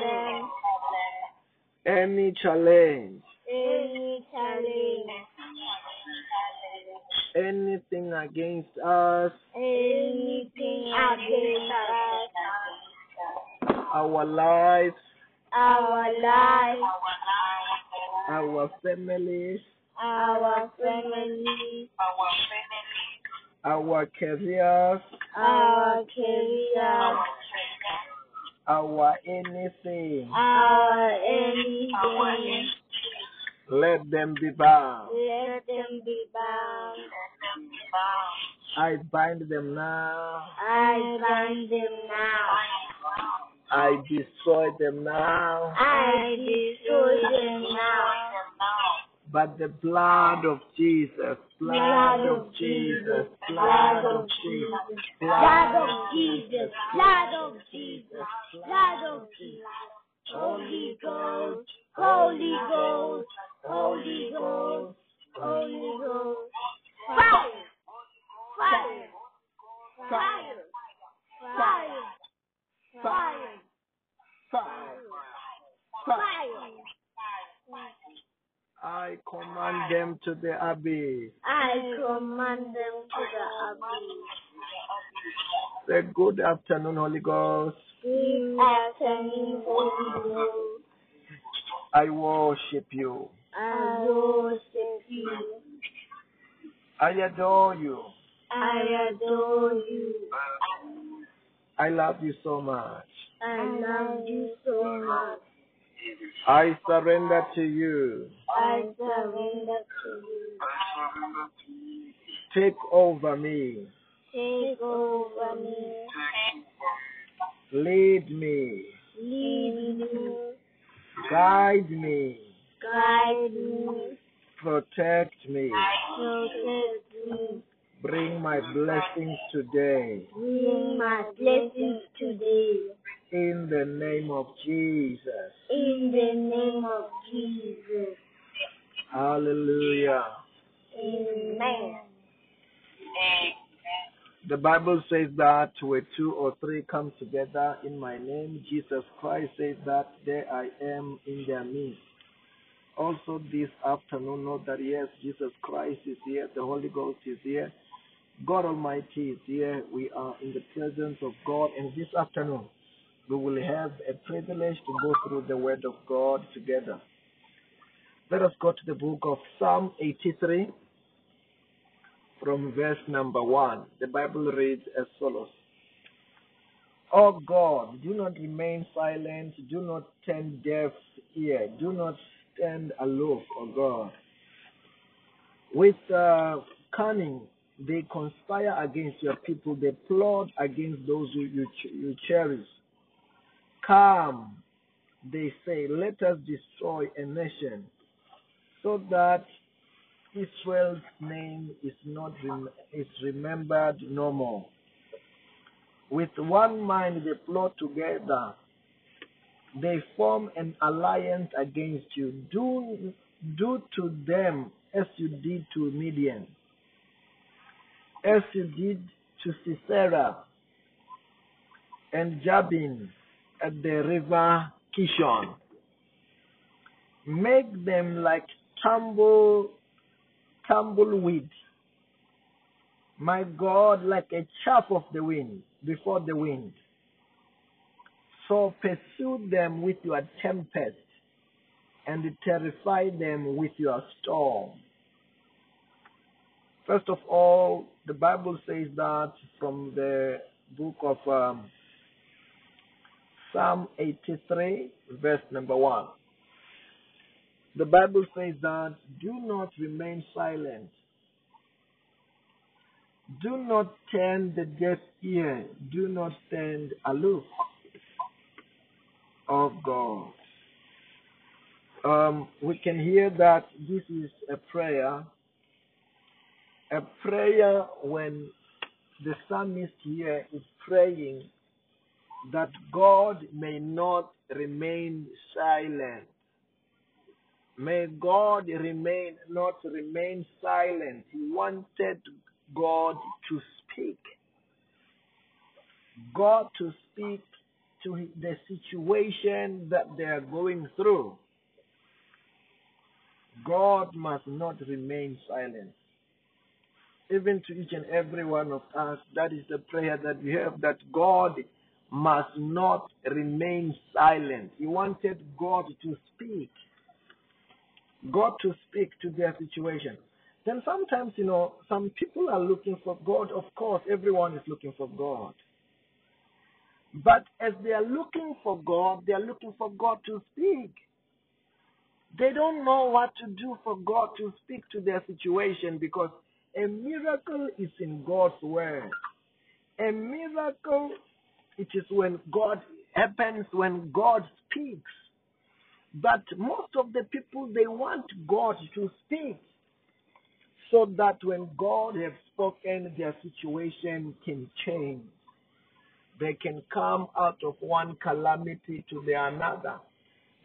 problem, any challenge, any challenge, anything against us, anything against us, our lives, our life, our families, our family, our careers, our career, our anything. our anything. Let them be bound. Let them be bound. I bind them now. I bind them now. I destroy them now. I destroy them now. But the blood of Jesus, blood of Jesus, blood of Jesus, Blood of Jesus, blood of Jesus, blood of Jesus. Holy Ghost, Holy Ghost, Holy Ghost, Holy Ghost. Fire, fire, fire, fire, fire, fire, fire. I command them to the abyss. I command them to the abyss. Say good afternoon, Holy Ghost. Good afternoon, Holy Ghost. I worship you. I worship you. I adore you. I adore you. I love you so much. I love you so much. I surrender to you. I surrender to you. Take over me. Take over me. Lead me. Lead me. Guide me. Guide me. Protect me. Protect me. Bring my blessings today. Bring my blessings today. In the name of Jesus. In the name of Jesus. Hallelujah. Amen. The Bible says that where two or three come together in my name, Jesus Christ says that there I am in their midst. Also, this afternoon, know that yes, Jesus Christ is here, the Holy Ghost is here, God Almighty is here. We are in the presence of God, and this afternoon, we will have a privilege to go through the Word of God together. Let us go to the book of Psalm 83 from verse number 1. The Bible reads as follows Oh God, do not remain silent, do not turn deaf ear, do not stand aloof, O God. With uh, cunning, they conspire against your people, they plot against those who you, ch- you cherish. Come, they say, let us destroy a nation so that Israel's name is not rem- is remembered no more. With one mind they plot together. They form an alliance against you. Do do to them as you did to Midian, as you did to Sisera and Jabin at the river Kishon. Make them like tumble tumbleweed. My God, like a chaff of the wind before the wind. So pursue them with your tempest and terrify them with your storm. First of all, the Bible says that from the book of um, Psalm 83, verse number 1. The Bible says that do not remain silent. Do not turn the deaf ear. Do not stand aloof of God. Um, we can hear that this is a prayer, a prayer when the psalmist here is praying that God may not remain silent. May God remain not remain silent. He wanted God to speak. God to speak to the situation that they are going through, God must not remain silent. Even to each and every one of us, that is the prayer that we have that God must not remain silent. He wanted God to speak. God to speak to their situation. Then sometimes, you know, some people are looking for God. Of course, everyone is looking for God. But as they are looking for God, they are looking for God to speak. They don't know what to do for God to speak to their situation because a miracle is in God's word. A miracle, it is when God happens, when God speaks. But most of the people, they want God to speak so that when God has spoken, their situation can change. They can come out of one calamity to the another.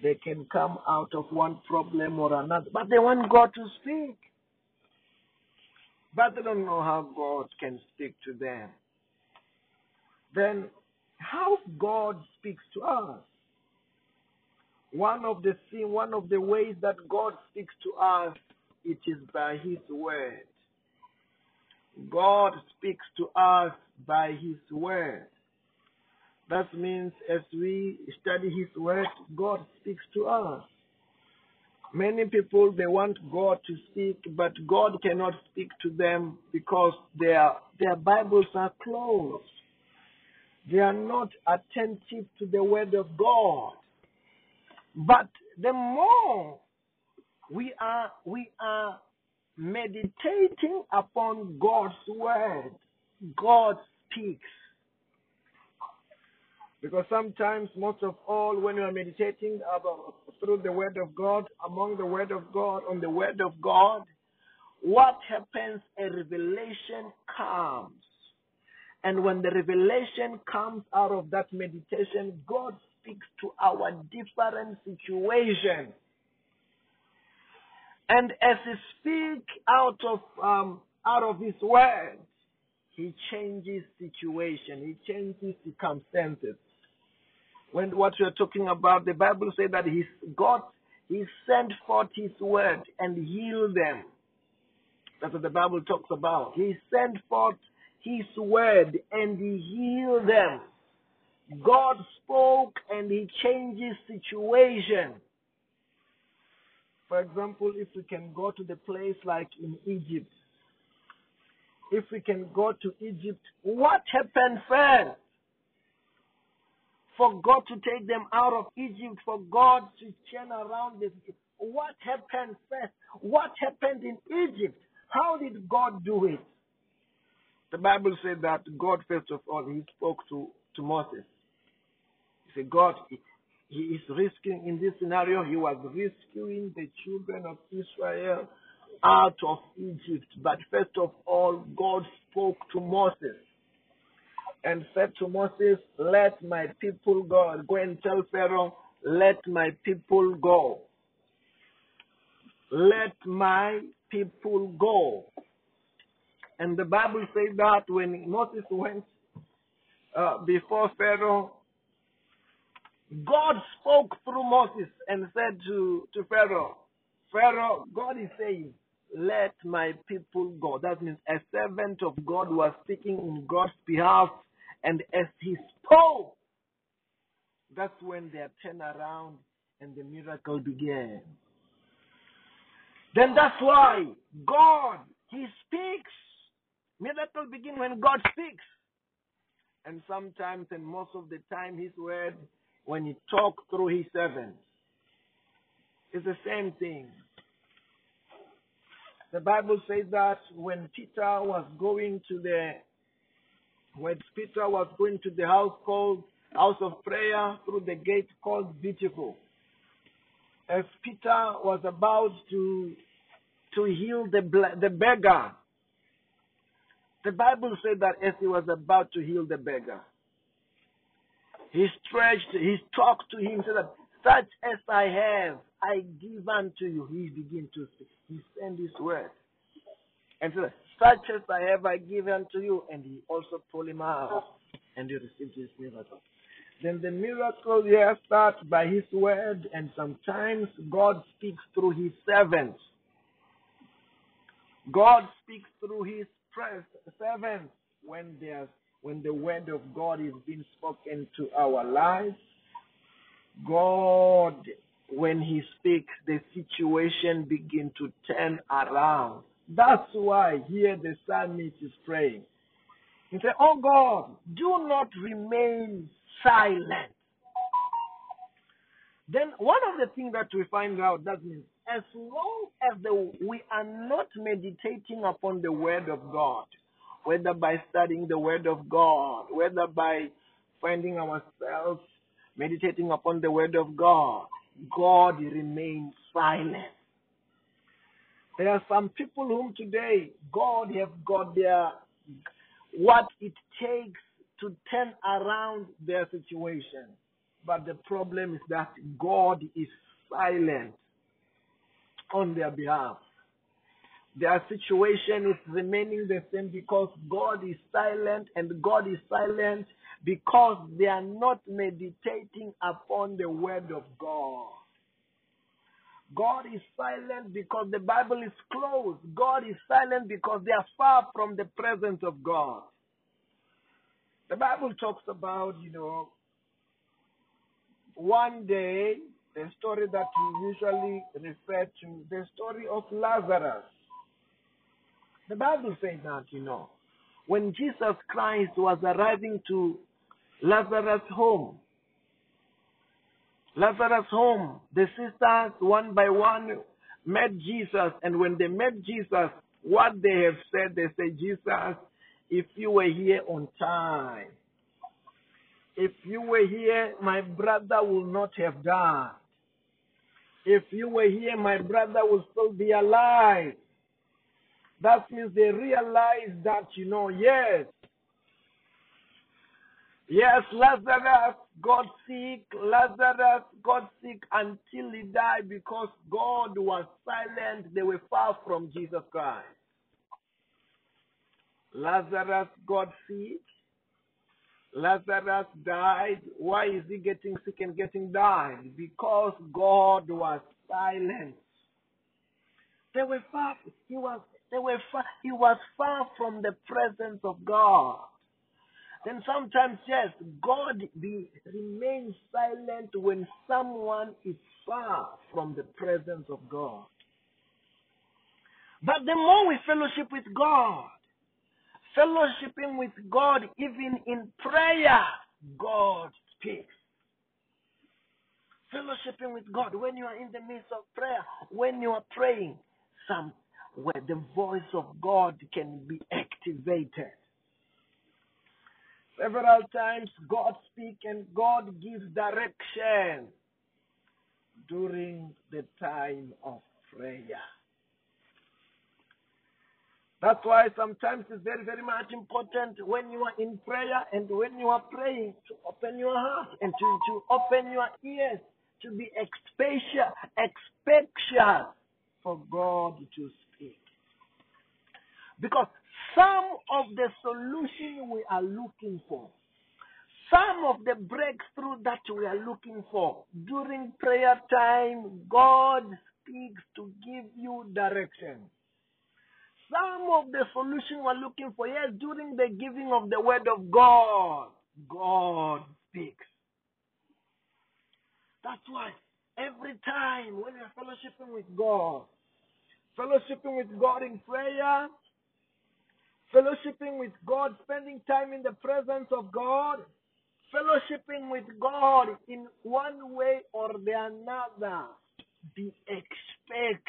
They can come out of one problem or another. But they want God to speak. But they don't know how God can speak to them. Then, how God speaks to us? One of the one of the ways that God speaks to us, it is by His word. God speaks to us by His word. That means as we study His Word, God speaks to us. Many people they want God to speak, but God cannot speak to them because their their Bibles are closed. They are not attentive to the Word of God. But the more we are we are meditating upon God's Word, God speaks. Because sometimes, most of all, when you are meditating about, through the Word of God, among the Word of God, on the Word of God, what happens? A revelation comes. And when the revelation comes out of that meditation, God speaks to our different situation. And as He speaks out of um, out of His Word, He changes situation. He changes circumstances when what we are talking about, the Bible says that He God He sent forth His word and healed them. That's what the Bible talks about. He sent forth His word and He healed them. God spoke and He changes situation. For example, if we can go to the place like in Egypt, if we can go to Egypt, what happened first? for God to take them out of Egypt, for God to turn around this. What happened first? What happened in Egypt? How did God do it? The Bible said that God, first of all, He spoke to, to Moses. He said, God, he, he is risking, in this scenario, He was rescuing the children of Israel out of Egypt. But first of all, God spoke to Moses and said to Moses, Let my people go. Go and tell Pharaoh, Let my people go. Let my people go. And the Bible says that when Moses went uh, before Pharaoh, God spoke through Moses and said to, to Pharaoh, Pharaoh, God is saying, let my people go. That means a servant of God was speaking in God's behalf and as he spoke, that's when they turned around and the miracle began. Then that's why God, He speaks. Miracle begin when God speaks. And sometimes and most of the time His word, when He talks through His servants, it's the same thing. The Bible says that when Peter was going to the when Peter was going to the house called House of Prayer through the gate called Beautiful. As Peter was about to to heal the the beggar, the Bible said that as he was about to heal the beggar, he stretched, he talked to him, said that such as I have, I give unto you. He began to speak. He sent his word. And said, such as I have I given to you. And he also pulled him out. And he received his miracle. Then the miracles here start by His word, and sometimes God speaks through His servants. God speaks through His servants when there's when the word of God is being spoken to our lives. God, when He speaks, the situation begin to turn around. That's why here the psalmist is praying. He said, Oh God, do not remain silent. Then one of the things that we find out that means as long as the, we are not meditating upon the word of God, whether by studying the word of God, whether by finding ourselves meditating upon the word of God, God remains silent. There are some people whom today God have got their what it takes to turn around their situation. But the problem is that God is silent on their behalf. Their situation is remaining the same because God is silent, and God is silent because they are not meditating upon the Word of God. God is silent because the Bible is closed. God is silent because they are far from the presence of God. The Bible talks about, you know, one day, the story that we usually refer to, the story of Lazarus. The Bible says that, you know, when Jesus Christ was arriving to Lazarus' home, Lazarus' home, the sisters one by one met Jesus, and when they met Jesus, what they have said, they said, Jesus, if you were here on time, if you were here, my brother would not have died. If you were here, my brother would still be alive. That means they realize that, you know, yes, yes, Lazarus got sick, Lazarus got sick until he died because God was silent. They were far from Jesus Christ. Lazarus got sick. Lazarus died. Why is he getting sick and getting died? Because God was silent. They were far. He was. They were far. He was far from the presence of God. Then sometimes, yes, God be, remains silent when someone is far from the presence of God. But the more we fellowship with God, fellowshipping with God, even in prayer, God speaks. Fellowshipping with God, when you are in the midst of prayer, when you are praying, some where the voice of God can be activated. Several times God speaks and God gives direction during the time of prayer. That's why sometimes it's very, very much important when you are in prayer and when you are praying to open your heart and to, to open your ears to be expectant, expectant for God to speak. Because some of the solution we are looking for, some of the breakthrough that we are looking for during prayer time, God speaks to give you direction. Some of the solution we're looking for, yes, during the giving of the word of God, God speaks. That's why every time when you're fellowshipping with God, fellowshipping with God in prayer, fellowshipping with God, spending time in the presence of God, fellowshipping with God in one way or the another, be expectant.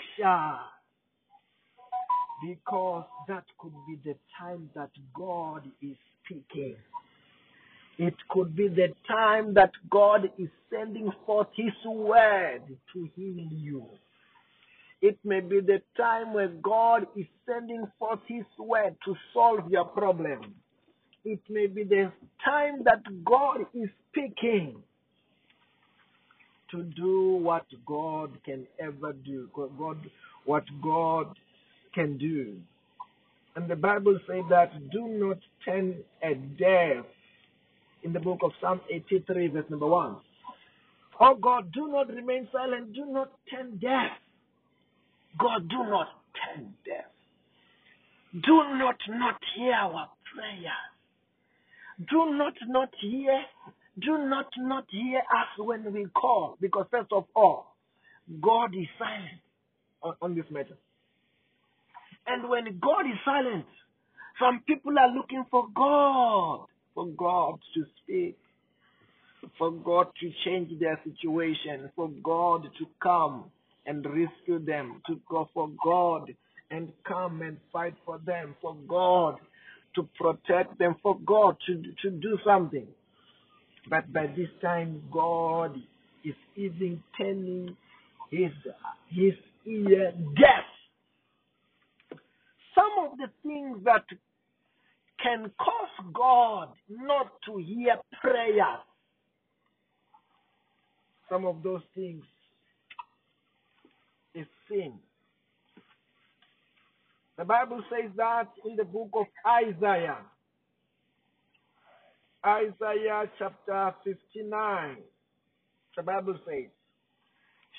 Because that could be the time that God is speaking. It could be the time that God is sending forth His word to heal you. It may be the time where God is sending forth His word to solve your problem. It may be the time that God is speaking to do what God can ever do. God, what God can do. And the Bible says that do not turn a deaf in the book of Psalm 83, verse number 1. Oh God, do not remain silent. Do not turn deaf. God, do not turn deaf. Do not not hear our prayers. Do not not hear. Do not not hear us when we call. Because first of all, God is silent on, on this matter. And when God is silent, some people are looking for God, for God to speak, for God to change their situation, for God to come and rescue them, to go for God and come and fight for them, for God to protect them, for God to, to do something. But by this time, God is even turning his, his ear deaf. Some of the things that can cause God not to hear prayer, some of those things is sin. The Bible says that in the book of Isaiah. Isaiah chapter 59. The Bible says,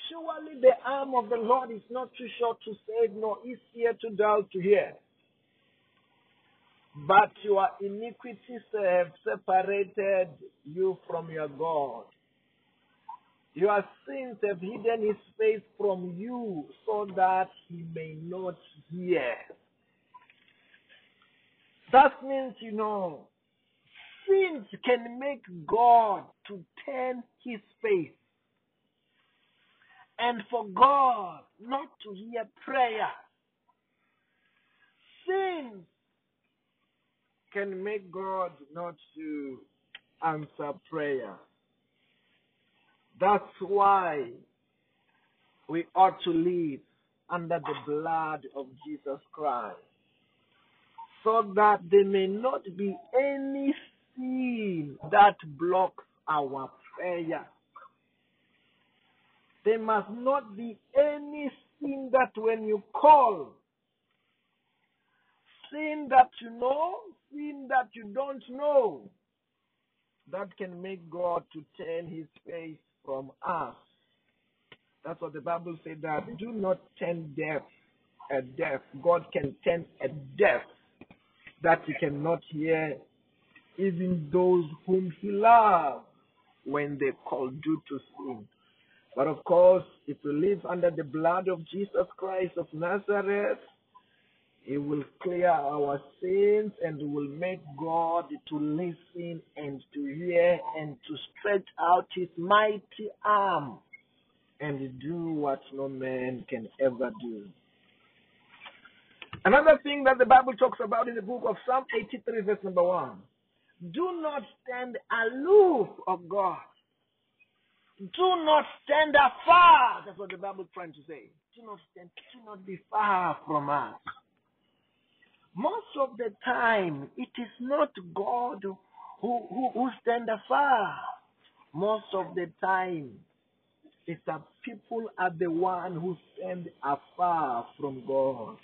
Surely the arm of the Lord is not too short to save, nor his ear too dull to hear. But your iniquities have separated you from your God. Your sins have hidden his face from you so that he may not hear. That means, you know, sins can make God to turn his face. And for God not to hear prayer. Sin can make God not to answer prayer. That's why we ought to live under the blood of Jesus Christ. So that there may not be any sin that blocks our prayer. There must not be any sin that when you call, sin that you know, sin that you don't know, that can make God to turn his face from us. That's what the Bible said that do not turn deaf a deaf. God can turn a deaf that he cannot hear even those whom he loves when they call due to sin. But of course, if we live under the blood of Jesus Christ of Nazareth, he will clear our sins and will make God to listen and to hear and to stretch out his mighty arm and do what no man can ever do. Another thing that the Bible talks about in the book of Psalm 83, verse number 1 do not stand aloof of God. Do not stand afar. That's what the Bible is trying to say. Do not stand, do not be far from us. Most of the time, it is not God who, who, who stand afar. Most of the time, it's that people are the one who stand afar from God.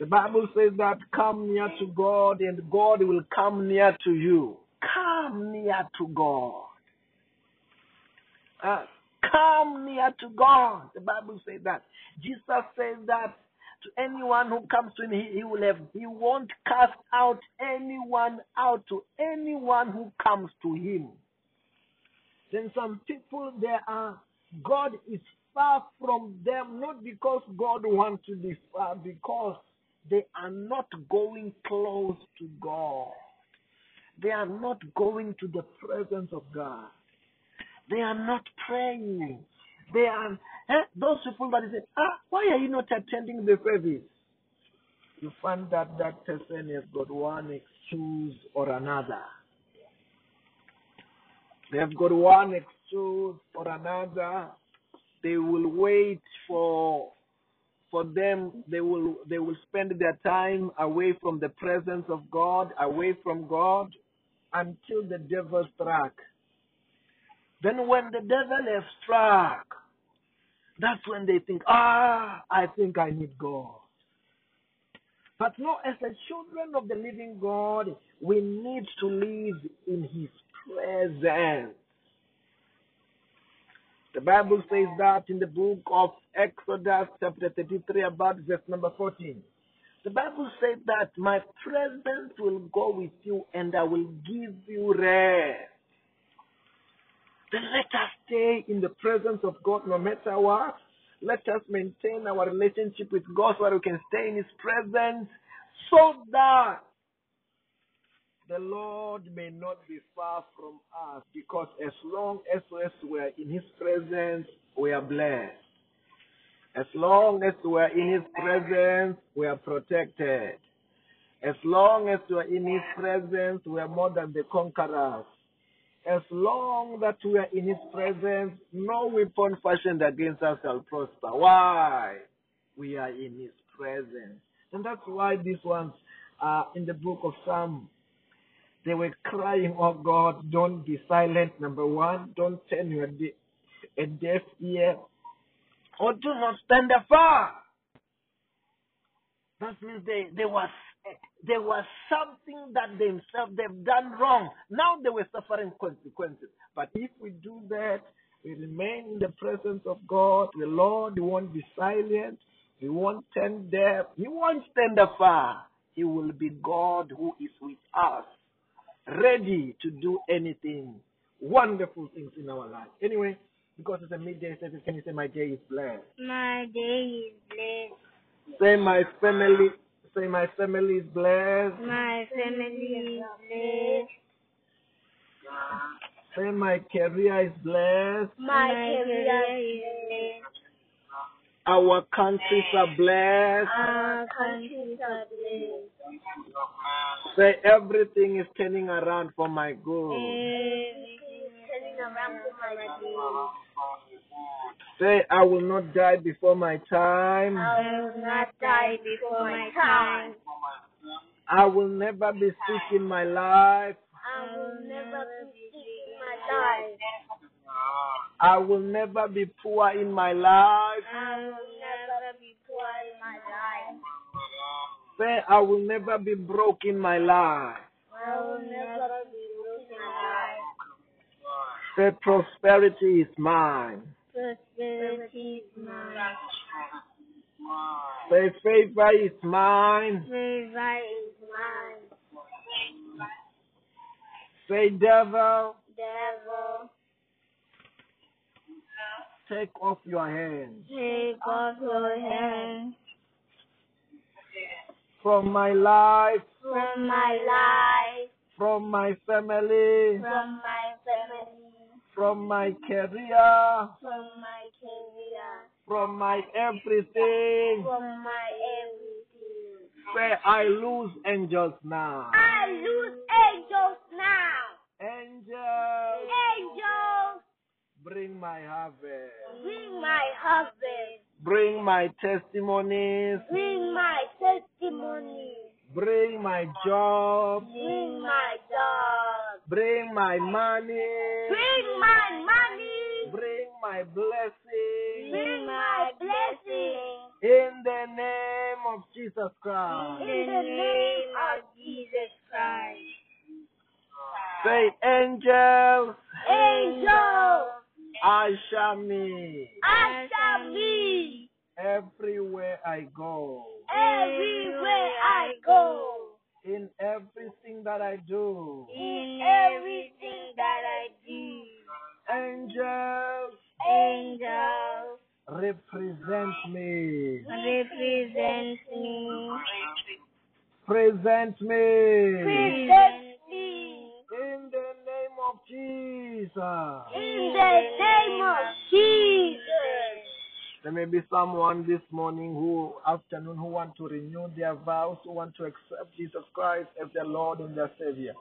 The Bible says that come near to God and God will come near to you. Come near to God. Uh, come near to God. The Bible says that. Jesus says that to anyone who comes to him, he, he will have, he won't cast out anyone out to anyone who comes to him. Then some people there are, God is far from them, not because God wants to be far, because they are not going close to God. They are not going to the presence of God. They are not praying. They are eh, those people that say, ah, why are you not attending the service? You find that that person has got one excuse or another. They have got one excuse or another. They will wait for for them they will they will spend their time away from the presence of God, away from God until the devil struck. Then when the devil has struck, that's when they think, ah, I think I need God. But no, as the children of the living God, we need to live in His presence. The Bible says that in the book of Exodus, chapter 33, about verse number 14. The Bible says that my presence will go with you and I will give you rest. Then let us stay in the presence of God no matter what. Let us maintain our relationship with God so that we can stay in His presence so that the Lord may not be far from us because as long as we are in His presence, we are blessed. As long as we are in His presence, we are protected. As long as we are in His presence, we are more than the conquerors. As long that we are in His presence, no weapon fashioned against us shall prosper. Why? We are in His presence. And that's why these ones are in the book of Psalm. They were crying, Oh God, don't be silent, number one. Don't turn your de- a deaf ear. Or do not stand afar. That means they, there was there was something that themselves they've done wrong. Now they were suffering consequences. But if we do that, we remain in the presence of God. The Lord won't be silent. He won't stand deaf. He won't stand afar. He will be God who is with us, ready to do anything, wonderful things in our life. Anyway, because it's a midday service, can you say my day is blessed? My day is blessed. Say my family. Say my family is blessed. My family is blessed. Say my career is blessed. My career is blessed. Our countries are blessed. Our countries are blessed. Say everything is turning around for my good. Everything is turning around for my good. Say I will not die before my time. I will not die before my time. I will never be sick in my life. I will never be sick in my life. I will never be poor in my life. I will never be poor in my life. Say I will never be broke in my life. I will never be broke in my life. Say prosperity is mine. Prosperity is mine. Say favor is mine. Favor is mine. Say devil, Devil, take off your hands. Take off your hand from my life, from my life, from my family, from my family, from my career, from my career, from my everything. from my everything. Say I lose angels now. I lose angels now. Angels, Angels, bring my harvest. bring my husband, Bring my testimonies. bring my testimony, Bring my job. bring my job, Bring my money. bring my money, Bring my blessing. bring my blessing. In the name of Jesus Christ. In the name of Jesus Christ. Say, angels, Angels, I shall meet I shall be everywhere I go. everywhere I go. In everything that I do. In everything that I do. Angels, Angels represent me. represent me. Present me. Present me. In the name of Jesus. In the name of Jesus. There may be someone this morning who afternoon who want to renew their vows, who want to accept Jesus Christ as their Lord and their Savior.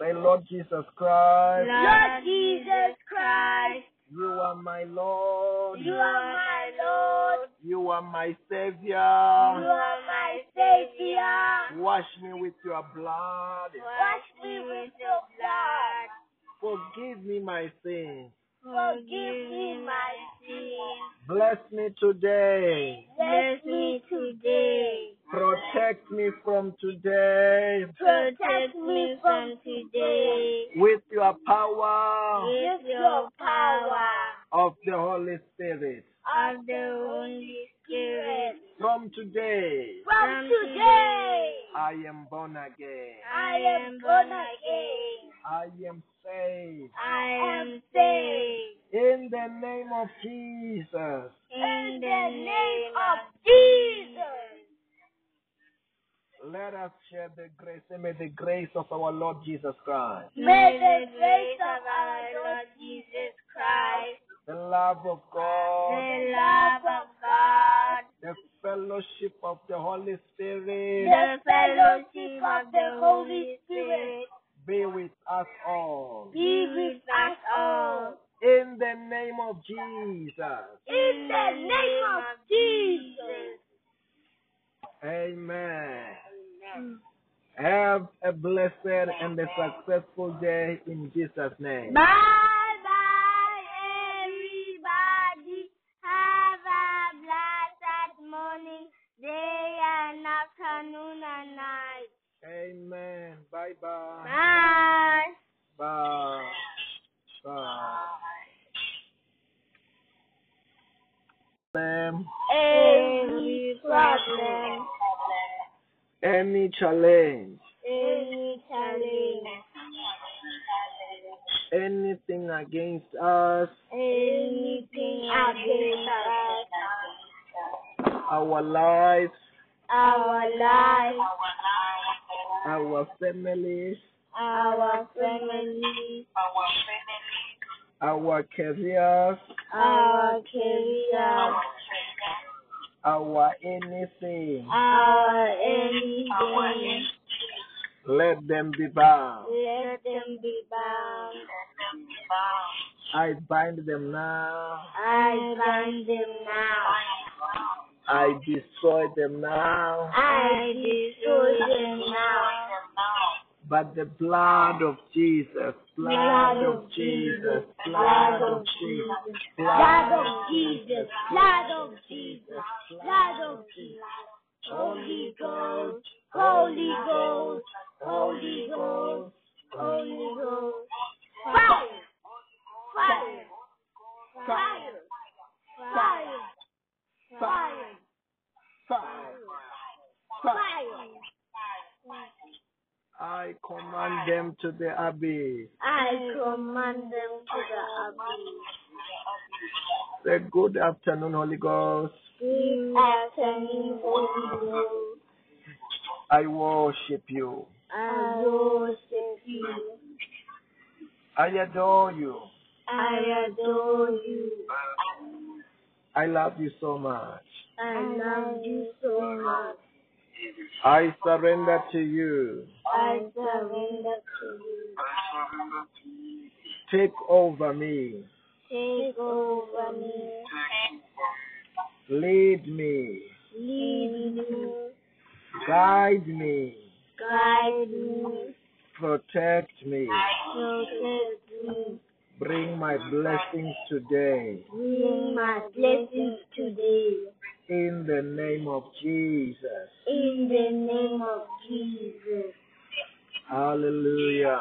Say, Lord Jesus Christ, Lord Jesus Christ, you are my Lord. you are my Lord. You are my Savior. You are my Savior. Wash me with your blood. Wash me with your blood. Forgive me my sins. Forgive me my sins. Bless me today. Bless me today. Protect me from today Protect me from today with your power with your power of the Holy Spirit. Of the Holy Spirit. From today, From today, I am born again. I am born again. I am saved. I am saved. In the name of Jesus. In the name of Jesus. Let us share the grace. and May the grace of our Lord Jesus Christ, May the grace of our Lord Jesus Christ, the love of God, the love of God, the fellowship of the Holy Spirit the fellowship of the Holy Spirit be with us all. be with us all. In the name of Jesus. In the name of Jesus. Amen. Have a blessed and a successful day in Jesus' name. Bye bye, Bye bye. Bye. Bye. Bye. Problem, Every problem, Any challenge, any challenge, anything against us, anything against us, our lives, our life, our families, our family, our careers, our career, our anything, our anything. let them be bound. Let them be bound. I bind them now. I bind them now. I destroy them now. I destroy them now. But the blood of Jesus, blood of Jesus, blood of Jesus, Blood of Jesus, blood of Jesus, blood of Jesus. Holy Ghost, Holy Ghost, Holy Ghost, Holy Ghost. Fire, fire, fire, fire, fire, fire, fire. I command them to the abyss. I command them to the abyss. Say good afternoon, Holy Ghost. Good afternoon, Holy Ghost. I worship you. I worship you. I adore you. I adore you. I love you so much. I love you so much. I surrender to you. I surrender to you. Take over me. Take over me. Lead me. Lead me. Guide me. Guide me. Protect me. Protect me. Bring my blessings today. Bring my blessings today. In the name of Jesus. In the name of Jesus. Hallelujah.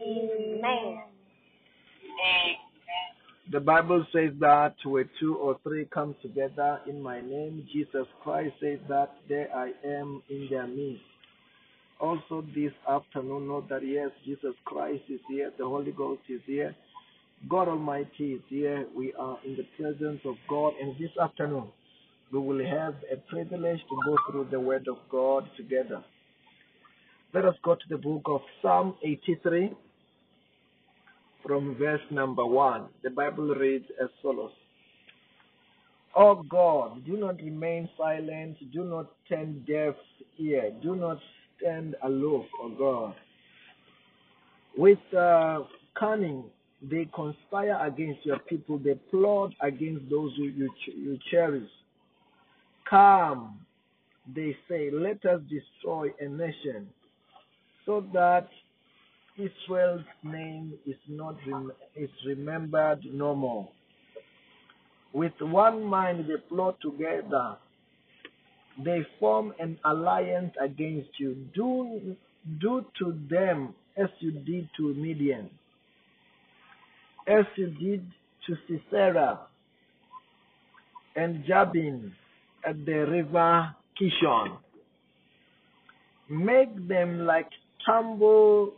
Amen. The Bible says that where two or three come together in my name, Jesus Christ says that there I am in their midst. Also, this afternoon, know that yes, Jesus Christ is here, the Holy Ghost is here, God Almighty is here. We are in the presence of God, and this afternoon, we will have a privilege to go through the Word of God together. Let us go to the book of Psalm 83 from verse number 1. The Bible reads as follows Oh God, do not remain silent, do not turn deaf ear, do not stand aloof, O God. With uh, cunning, they conspire against your people, they plot against those who you, ch- you cherish. Come, they say, let us destroy a nation so that Israel's name is not rem- is remembered no more. With one mind they plot together they form an alliance against you. Do, do to them as you did to Midian, as you did to Sisera and Jabin at the river Kishon. Make them like tumble,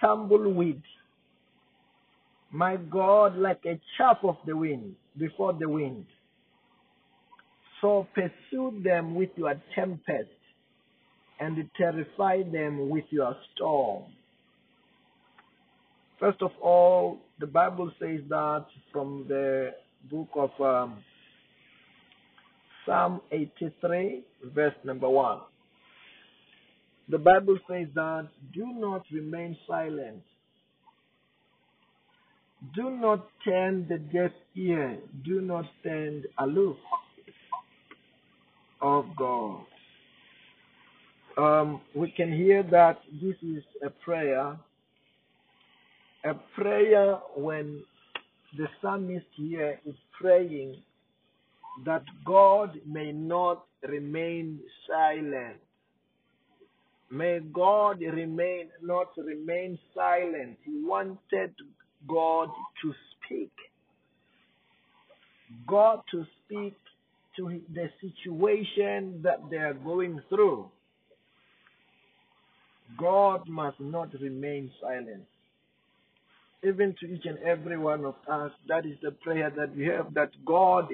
tumbleweed. My God, like a chaff of the wind before the wind. So pursue them with your tempest and terrify them with your storm. First of all, the Bible says that from the book of um, Psalm 83, verse number 1. The Bible says that do not remain silent. Do not turn the deaf ear. Do not stand aloof of God. Um, we can hear that this is a prayer, a prayer when the psalmist here is praying that God may not remain silent. May God remain not remain silent. He wanted God to speak. God to speak to the situation that they are going through. God must not remain silent. Even to each and every one of us, that is the prayer that we have that God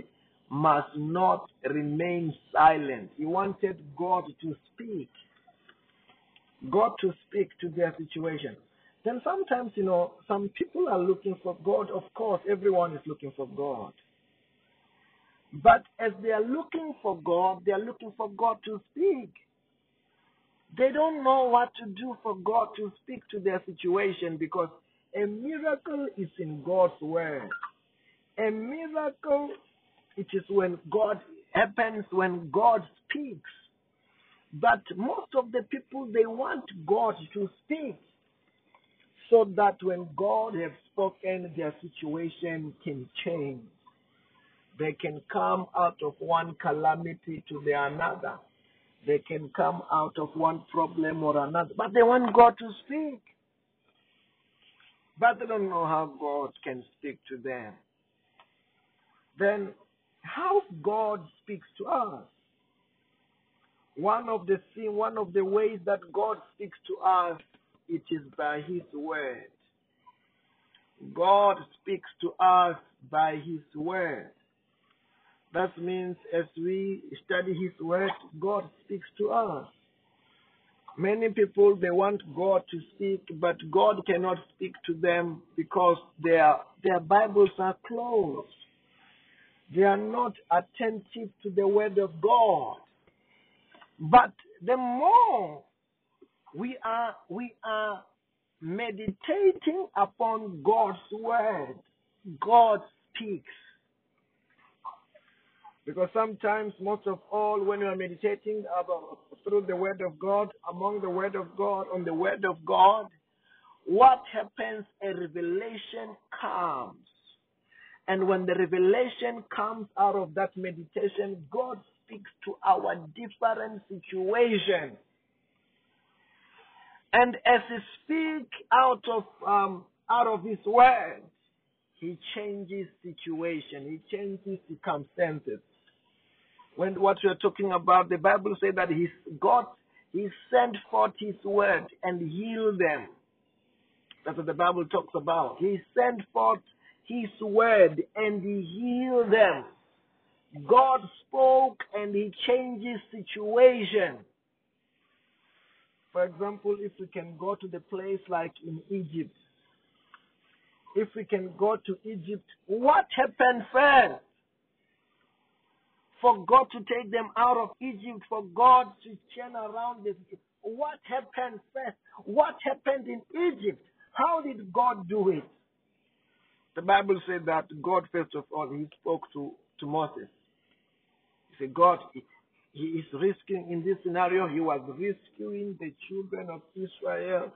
must not remain silent. He wanted God to speak. God to speak to their situation. Then sometimes, you know, some people are looking for God. Of course, everyone is looking for God. But as they are looking for God, they are looking for God to speak. They don't know what to do for God to speak to their situation because a miracle is in God's word. A miracle, it is when God happens, when God speaks. But most of the people, they want God to speak so that when God has spoken, their situation can change. They can come out of one calamity to the another. They can come out of one problem or another. But they want God to speak. But they don't know how God can speak to them. Then how God speaks to us? One of the one of the ways that God speaks to us, it is by His word. God speaks to us by His word. That means as we study His Word, God speaks to us. Many people they want God to speak, but God cannot speak to them because their their Bibles are closed. They are not attentive to the Word of God. But the more we are we are meditating upon God's Word, God speaks. Because sometimes, most of all, when you are meditating about, through the Word of God, among the Word of God, on the Word of God, what happens? A revelation comes. And when the revelation comes out of that meditation, God speaks to our different situation. And as He speaks out of um, out of His Word, He changes situation. He changes circumstances when what we are talking about, the Bible says that He God He sent forth His word and healed them. That's what the Bible talks about. He sent forth His word and He healed them. God spoke and He changes situation. For example, if we can go to the place like in Egypt, if we can go to Egypt, what happened first? for God to take them out of Egypt, for God to turn around this. What happened first? What happened in Egypt? How did God do it? The Bible said that God, first of all, He spoke to, to Moses. He said, God, he, he is risking, in this scenario, He was rescuing the children of Israel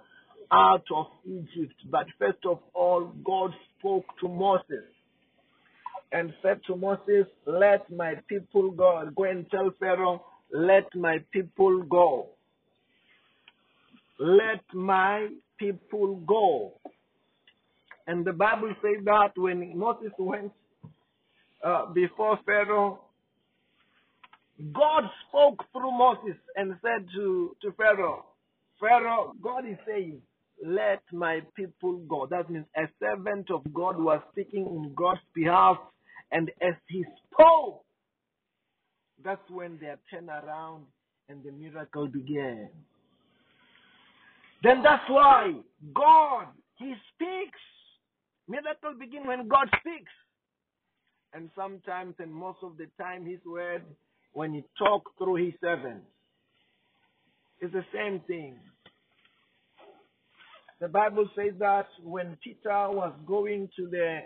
out of Egypt. But first of all, God spoke to Moses and said to Moses, Let my people go. Go and tell Pharaoh, Let my people go. Let my people go. And the Bible says that when Moses went uh, before Pharaoh, God spoke through Moses and said to, to Pharaoh, Pharaoh, God is saying, let my people go. That means a servant of God was speaking in God's behalf, and as he spoke, that's when they turned around and the miracle began. Then that's why God, He speaks. Miracle begin when God speaks. And sometimes and most of the time His word, when He talks through His servants, it's the same thing. The Bible says that when Peter was going to the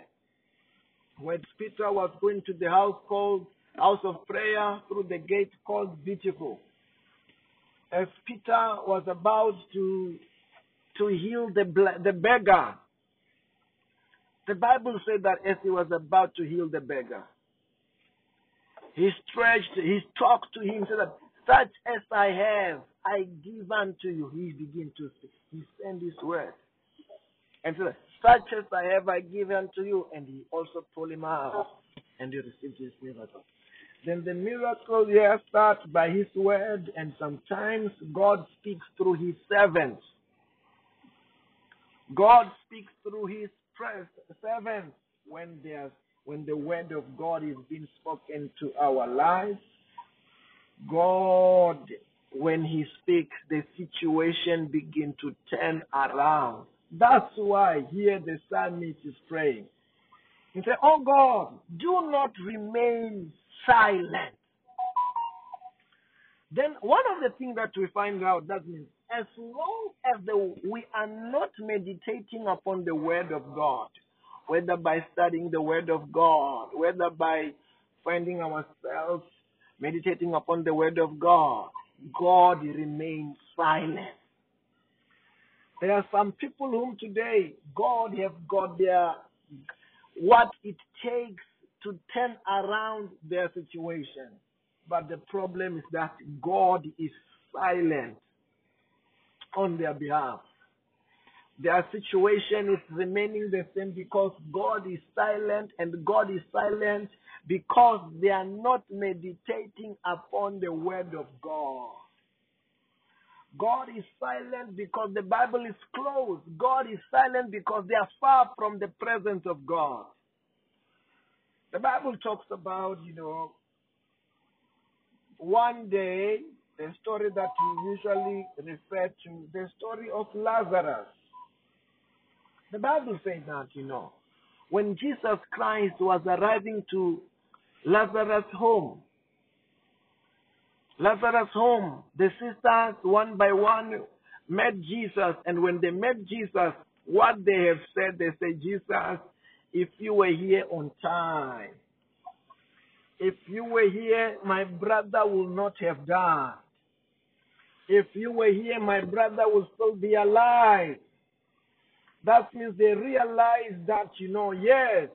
when Peter was going to the house called house of prayer through the gate called Beautiful, as Peter was about to to heal the the beggar, the Bible said that as he was about to heal the beggar, he stretched, he talked to him, said that such as I have, I give unto you. He began to speak. He sent his word. And said, such as I have, I give unto you. And he also pulled him out. And he received his miracle. Then the miracle here starts by his word, and sometimes God speaks through his servants. God speaks through his servants when there's when the word of God is being spoken to our lives. God, when he speaks, the situation begin to turn around. That's why here the psalmist is praying. He said, Oh God, do not remain silent. Then one of the things that we find out that means as long as the, we are not meditating upon the word of God, whether by studying the word of God, whether by finding ourselves meditating upon the word of God, God remains silent. There are some people whom today God have got their what it takes to turn around their situation. But the problem is that God is silent on their behalf. Their situation is remaining the same because God is silent and God is silent because they are not meditating upon the word of God. God is silent because the Bible is closed. God is silent because they are far from the presence of God. The Bible talks about, you know, one day, the story that we usually refer to, the story of Lazarus. The Bible says that, you know, when Jesus Christ was arriving to Lazarus' home, Lazarus' home, the sisters one by one met Jesus, and when they met Jesus, what they have said, they say, Jesus, if you were here on time, if you were here, my brother will not have died. If you were here, my brother would still be alive. That means they realize that, you know, yes,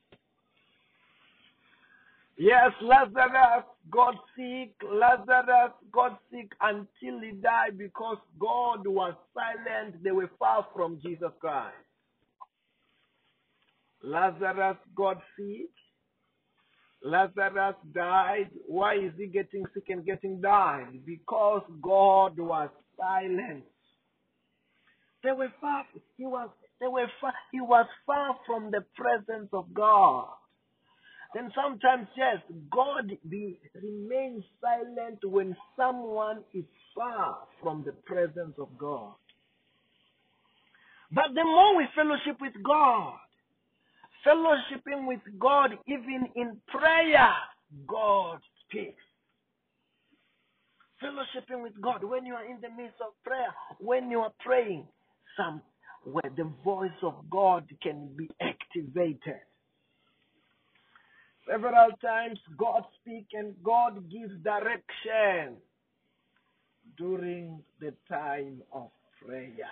yes, Lazarus got sick, Lazarus got sick until he died because God was silent. They were far from Jesus Christ. Lazarus got sick. Lazarus died. Why is he getting sick and getting died? Because God was silent. They were far. He was. They were far. He was far from the presence of God. Then sometimes, yes, God be, remains silent when someone is far from the presence of God. But the more we fellowship with God, fellowshipping with God, even in prayer, God speaks. Fellowshipping with God, when you are in the midst of prayer, when you are praying, some where the voice of God can be activated. Several times God speaks and God gives direction during the time of prayer.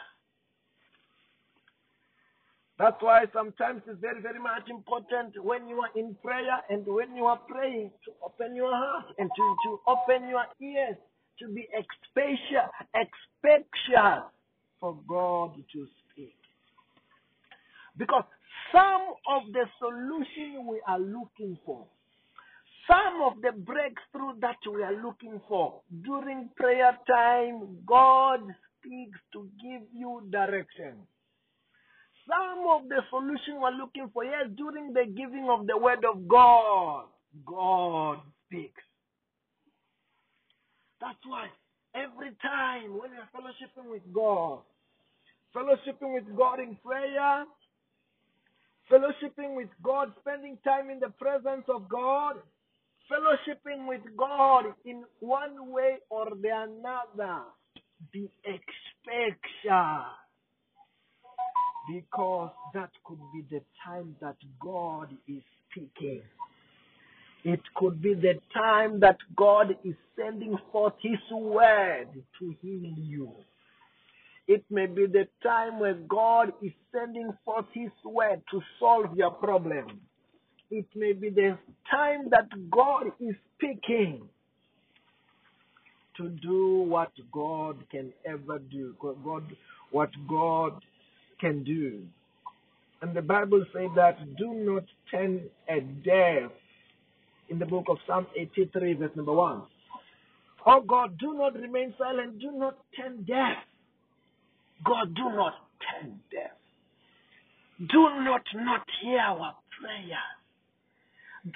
That's why sometimes it's very, very much important when you are in prayer and when you are praying to open your heart and to, to open your ears to be expectant, expectant for God to speak. Because some of the solution we are looking for, some of the breakthrough that we are looking for during prayer time, God speaks to give you direction. Some of the solution we're looking for, yes, during the giving of the word of God, God speaks. That's why every time when you're fellowshipping with God, fellowshipping with God in prayer, fellowshipping with God, spending time in the presence of God, fellowshipping with God in one way or the another, the expectant. Because that could be the time that God is speaking. It could be the time that God is sending forth His word to heal you. It may be the time where God is sending forth His word to solve your problem. It may be the time that God is speaking to do what God can ever do. God, what God can do. And the Bible says that do not turn a deaf in the book of Psalm 83, verse number 1. Oh God, do not remain silent. Do not turn deaf. God, do not turn deaf. Do not not hear our prayer.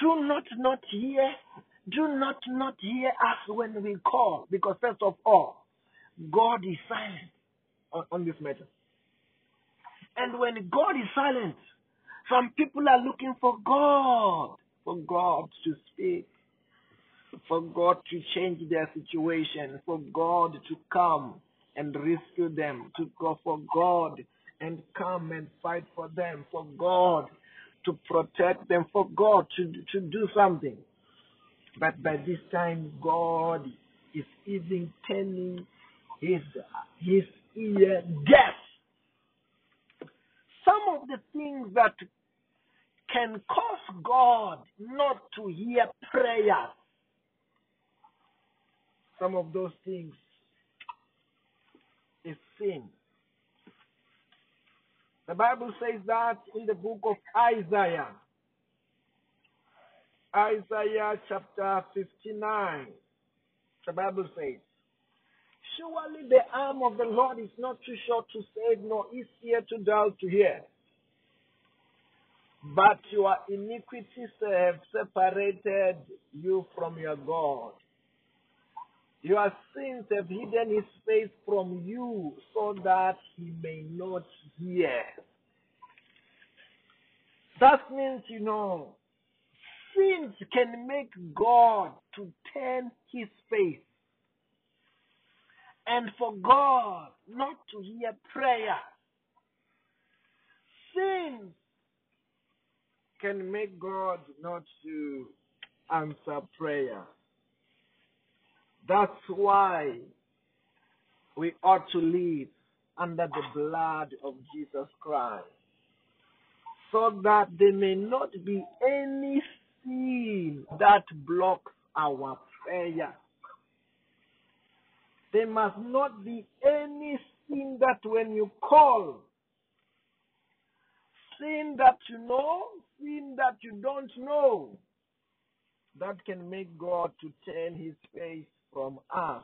Do not not hear. Do not not hear us when we call. Because first of all, God is silent on, on this matter. And when God is silent, some people are looking for God, for God to speak, for God to change their situation, for God to come and rescue them, to go for God and come and fight for them, for God to protect them, for God to, to do something. But by this time, God is even turning his, his ear deaf some of the things that can cause God not to hear prayers, some of those things is sin. The Bible says that in the book of Isaiah, Isaiah chapter 59, the Bible says, Surely the arm of the Lord is not too short to save, nor his ear too dull to hear. But your iniquities have separated you from your God. Your sins have hidden his face from you so that he may not hear. That means, you know, sins can make God to turn his face and for God not to hear prayer. Sin can make God not to answer prayer. That's why we ought to live under the blood of Jesus Christ so that there may not be any sin that blocks our prayer. There must not be any sin that when you call, sin that you know, sin that you don't know, that can make God to turn his face from us.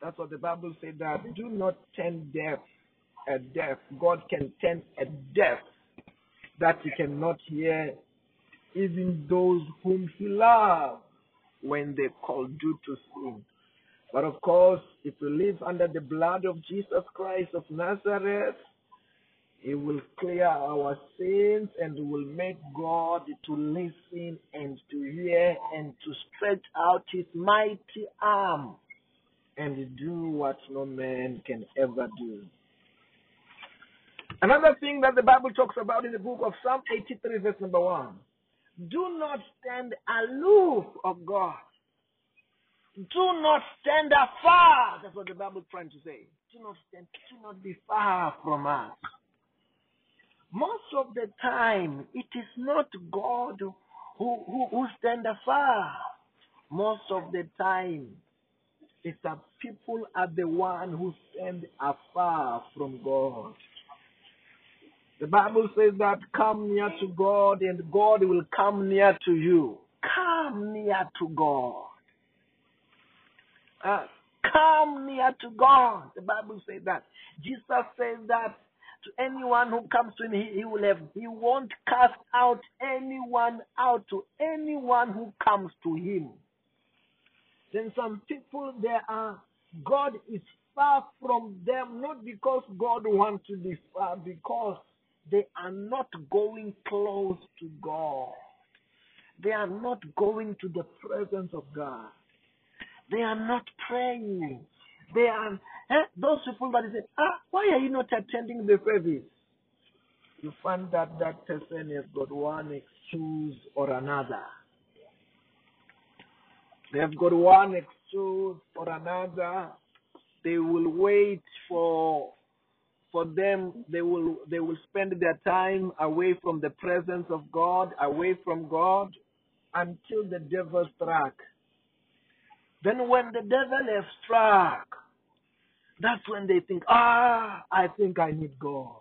That's what the Bible said that do not turn deaf a deaf. God can turn a deaf that he cannot hear even those whom he loves when they call due to sin. But of course, if we live under the blood of Jesus Christ of Nazareth, He will clear our sins and will make God to listen and to hear and to stretch out His mighty arm and do what no man can ever do. Another thing that the Bible talks about in the book of Psalm 83, verse number 1 do not stand aloof of God. Do not stand afar. That's what the Bible is trying to say. Do not stand, do not be far from us. Most of the time, it is not God who, who, who stand afar. Most of the time, it's that people are the one who stand afar from God. The Bible says that come near to God and God will come near to you. Come near to God. Uh, come near to God. The Bible says that. Jesus says that to anyone who comes to him, he, he will have, he won't cast out anyone out to anyone who comes to him. Then some people there are, God is far from them, not because God wants to be far, because they are not going close to God. They are not going to the presence of God. They are not praying. They are eh, those people that say, ah, why are you not attending the service? You find that that person has got one excuse or another. They have got one excuse or another. They will wait for for them they will they will spend their time away from the presence of God, away from God until the devil struck. Then when the devil has struck, that's when they think, ah, I think I need God.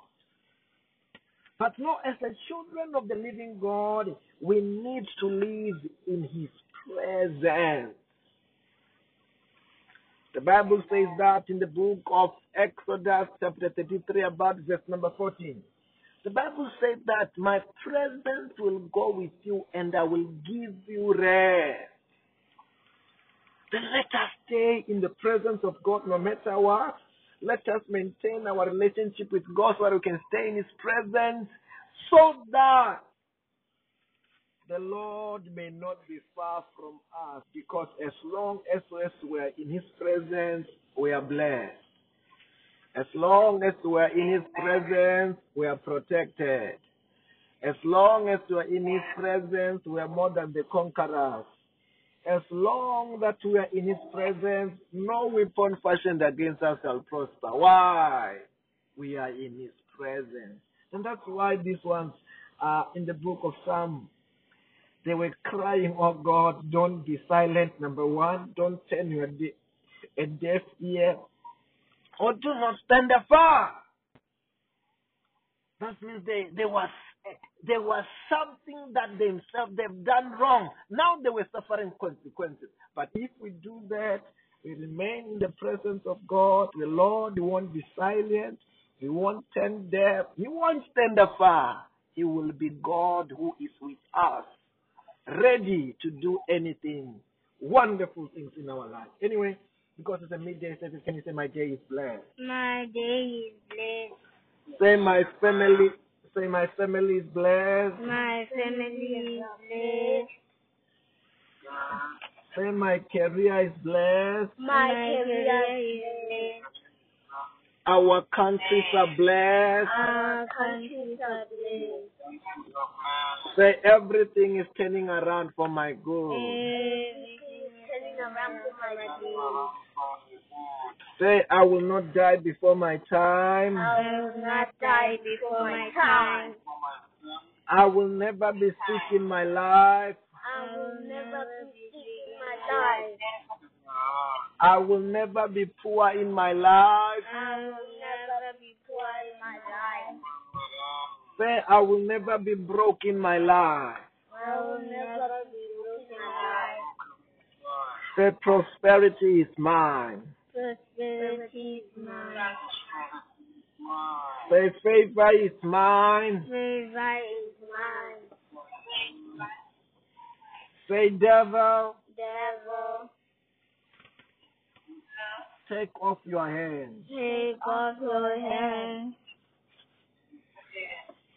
But no, as the children of the living God, we need to live in His presence. The Bible says that in the book of Exodus, chapter 33, about verse number 14. The Bible says that my presence will go with you and I will give you rest. Let us stay in the presence of God no matter what. Let us maintain our relationship with God so that we can stay in His presence so that the Lord may not be far from us because as long as we are in His presence, we are blessed. As long as we are in His presence, we are protected. As long as we are in His presence, we are more than the conquerors. As long that we are in His presence, no weapon fashioned against us shall prosper. Why? We are in His presence. And that's why these ones are in the book of Psalm. They were crying, Oh God, don't be silent. Number one, don't turn your de- a deaf ear or do not stand afar. That means they, there was there was something that themselves they've done wrong. Now they were suffering consequences. But if we do that, we remain in the presence of God. The Lord won't be silent. He won't stand deaf. He won't stand afar. He will be God who is with us, ready to do anything, wonderful things in our life. Anyway, because it's a midday service, can you say my day is blessed? My day is blessed. Say my family. Say my family is blessed. My family is blessed. Say my career is blessed. My career is blessed. Our countries are blessed. Our countries are blessed. Say everything is turning around for my good. Everything is turning around for my good. Say I will not die before my time. I will not die before my time. I will never be sick in my life. I will never be sick in my life. I will never be poor in my life. I will never be poor in my life. Say I will never be broke in my life. I will never be broke in my life. Say prosperity is mine. Prosperity is mine. Say favor is mine. Favor is mine. Say devil, Devil, take off your hands take off your hand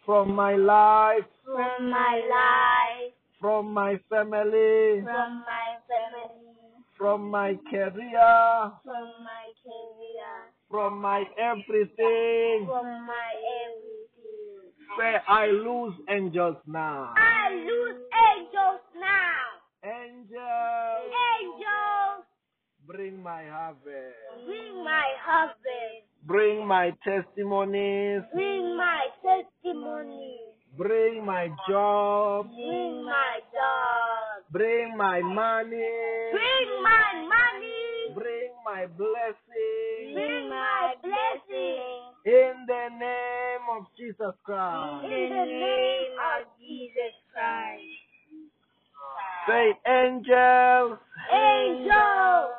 from my life, from my life, from my family, from my family, from my career, from my career, from my everything. from my everything. Say I lose angels now. I lose angels now. Angels, Angels, bring my harvest. bring my husband, Bring my testimonies. bring my testimony, Bring my job. bring my job, Bring my money. bring my money, Bring my blessing Bring my blessing. in the name of Jesus Christ. In the name of Jesus Christ. Say, angels, Angels,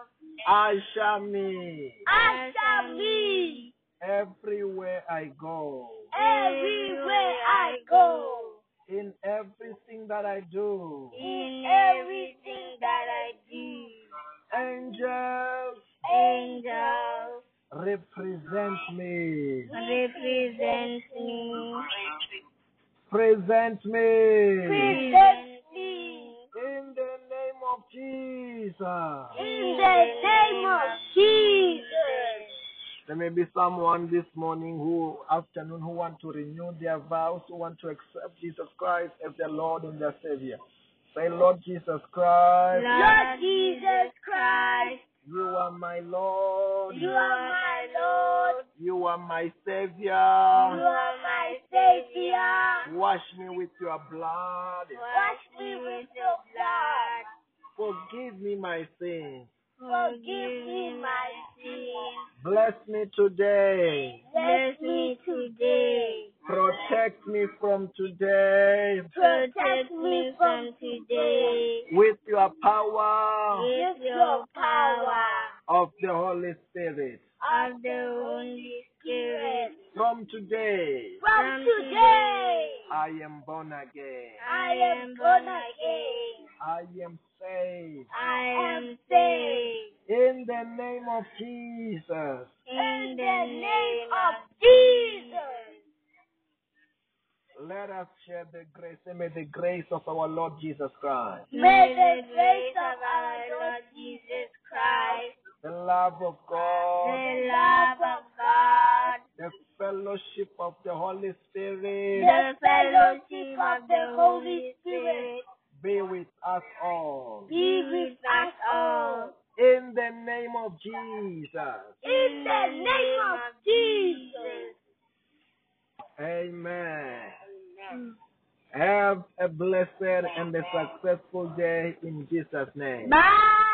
usher me usher me everywhere I go. everywhere I go. In everything that I do, In everything that I do. angels Angels represent me. represent me. Present me. Present me. In the name of Jesus. In the name of Jesus. There may be someone this morning who afternoon who want to renew their vows, who want to accept Jesus Christ as their Lord and their Savior. Say, Lord Jesus Christ, Lord Jesus Christ, you are my Lord. you are my Lord. You are my Savior. You are my Savior. Wash me with your blood. Wash me with your blood. Forgive me my sins. Forgive me my sins. Bless me today. Bless me today. Protect me from today Protect me from today with your power with your power of the Holy Spirit. of the Holy Spirit. From today, From today, I am born again. I am born again. I am saved. I am saved. In the name of Jesus. In the name of Jesus. Let us share the grace. and May the grace of our Lord Jesus Christ, May the grace of our Lord Jesus Christ, the love of God, the love of God, the fellowship of the Holy Spirit the fellowship of the Holy Spirit be with us all. be with us all. In the name of Jesus. In the name of Jesus. Amen. Have a blessed and a successful day in Jesus' name. Bye,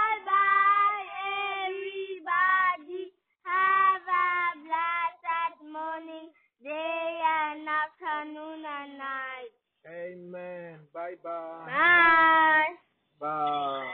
Bye-bye. Bye. Bye.